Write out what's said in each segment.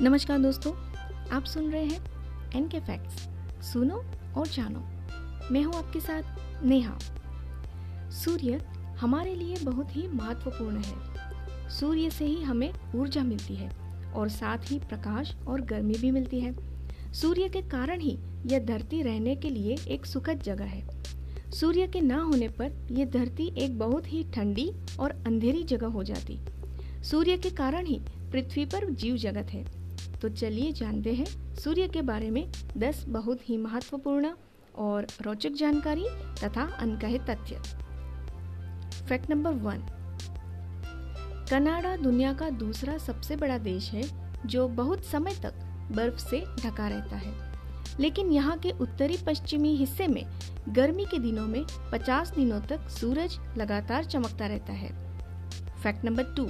नमस्कार दोस्तों, आप सुन रहे हैं एन के फैक्ट्स सुनो और जानो। मैं हूँ आपके साथ नेहा। सूर्य हमारे लिए बहुत ही महत्वपूर्ण है। सूर्य से ही हमें ऊर्जा मिलती है और साथ ही प्रकाश और गर्मी भी मिलती है। सूर्य के कारण ही यह धरती रहने के लिए एक सुखद जगह है। सूर्य के ना होने पर यह धरती एक बहुत ही ठंडी और अंधेरी जगह हो जाती। सूर्य के कारण ही पृथ्वी पर जीव जगत है। तो चलिए जानते हैं सूर्य के बारे में 10 बहुत ही महत्वपूर्ण और रोचक जानकारी तथा अनकहे तथ्य। फैक्ट नंबर वन कनाडा दुनिया का दूसरा सबसे बड़ा देश है, जो बहुत समय तक बर्फ़ से ढका रहता है। लेकिन यहाँ के उत्तरी पश्चिमी हिस्से में गर्मी के दिनों में 50 दिनों तक सूरज लगातार चमकता रहता है। फैक्ट नंबर टू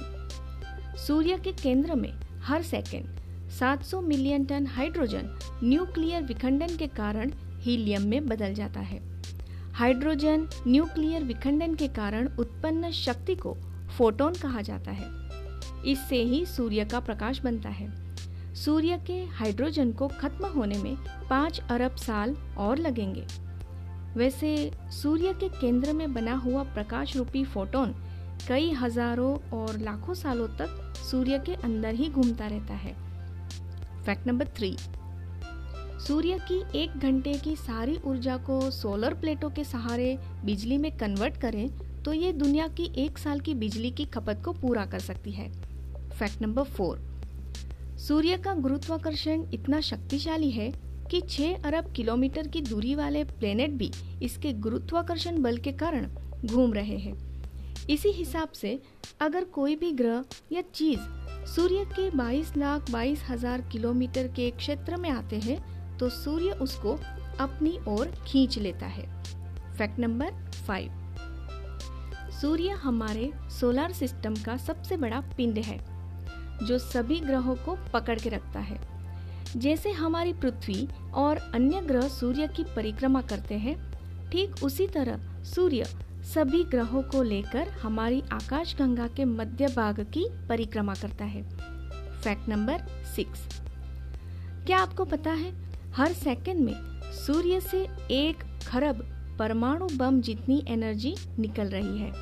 सूर्य के केंद्र में हर second 700 million ton hydrogen nuclear विखंडन के कारण हीलियम में बदल जाता है। हाइड्रोजन न्यूक्लियर विखंडन के कारण उत्पन्न शक्ति को फोटोन कहा जाता है। इससे ही सूर्य का प्रकाश बनता है। सूर्य के हाइड्रोजन को खत्म होने में पाँच अरब साल और लगेंगे। वैसे सूर्य के केंद्र में बना हुआ प्रकाश रूपी फोटोन कई हज़ारों और लाखों सालों तक सूर्य के अंदर ही घूमता रहता है। Fact number three. सूर्य की एक घंटे की सारी ऊर्जा को सोलर प्लेटों के सहारे बिजली में कन्वर्ट करें तो ये दुनिया की एक साल की बिजली की खपत को पूरा कर सकती है। Fact number four. सूर्य का गुरुत्वाकर्षण इतना शक्तिशाली है कि 6 अरब किलोमीटर की दूरी वाले प्लेनेट भी इसके गुरुत्वाकर्षण बल के कारण घूम रहे हैं। इसी हिसाब से अगर कोई भी ग्रह या चीज़ सूर्य के 22 लाख बाईस हज़ार किलोमीटर के क्षेत्र में आते हैं तो सूर्य उसको अपनी ओर खींच लेता है। Fact number five. सूर्य हमारे सोलर सिस्टम का सबसे बड़ा पिंड है, जो सभी ग्रहों को पकड़ के रखता है। जैसे हमारी पृथ्वी और अन्य ग्रह सूर्य की परिक्रमा करते हैं, ठीक उसी तरह सूर्य सभी ग्रहों को लेकर हमारी आकाश गंगा के मध्य भाग की परिक्रमा करता है। फैक्ट नंबर सिक्स क्या आपको पता है, हर सेकंड में सूर्य से एक खरब परमाणु बम जितनी एनर्जी निकल रही है।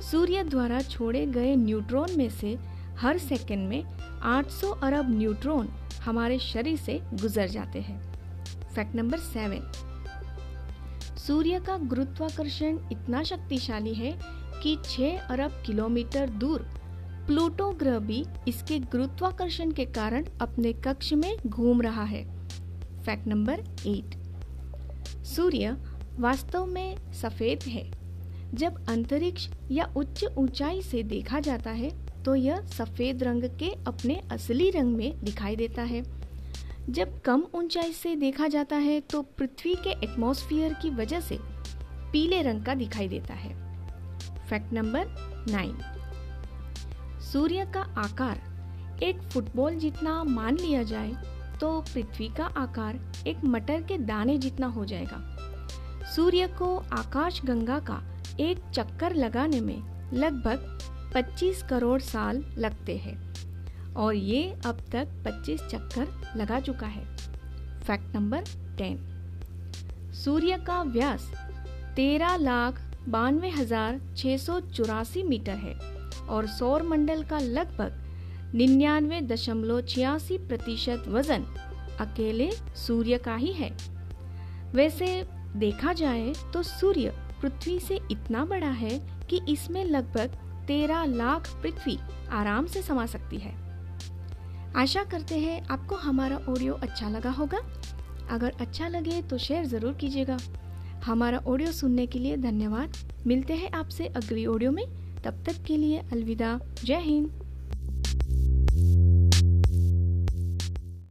सूर्य द्वारा छोड़े गए न्यूट्रॉन में से हर सेकंड में 800 अरब न्यूट्रॉन हमारे शरीर से गुजर जाते हैं। फैक्ट नंबर सेवन सूर्य का गुरुत्वाकर्षण इतना शक्तिशाली है कि 6 अरब किलोमीटर दूर। प्लूटो ग्रह भी इसके गुरुत्वाकर्षण के कारण अपने कक्ष में घूम रहा है। Fact number eight. सूर्य वास्तव में सफ़ेद है। जब अंतरिक्ष या उच्च ऊंचाई से देखा जाता है तो यह सफ़ेद रंग के अपने असली रंग में दिखाई देता है। जब कम ऊंचाई से देखा जाता है तो पृथ्वी के एटमॉस्फेयर की वजह से पीले रंग का दिखाई देता है। फैक्ट नंबर नाइन सूर्य का आकार, एक फुटबॉल जितना मान लिया जाए तो पृथ्वी का आकार एक मटर के दाने जितना हो जाएगा। सूर्य को आकाश गंगा का एक चक्कर लगाने में लगभग 25 करोड़ साल लगते हैं। और ये अब तक 25 चक्कर लगा चुका है। फैक्ट नंबर 10 सूर्य का व्यास तेरह लाख बानवे हज़ार छह सौ चौरासी मीटर है और सौर मंडल का लगभग निन्यानवे दशमलव छियासी प्रतिशत वज़न अकेले सूर्य का ही है। वैसे देखा जाए तो सूर्य पृथ्वी से इतना बड़ा है कि इसमें लगभग तेरह लाख पृथ्वी आराम से समा सकती है। आशा करते हैं आपको हमारा ऑडियो अच्छा लगा होगा। अगर अच्छा लगे तो शेयर ज़रूर कीजिएगा। हमारा ऑडियो सुनने के लिए धन्यवाद। मिलते हैं आपसे अगली ऑडियो में। तब तक के लिए अलविदा। जय हिंद।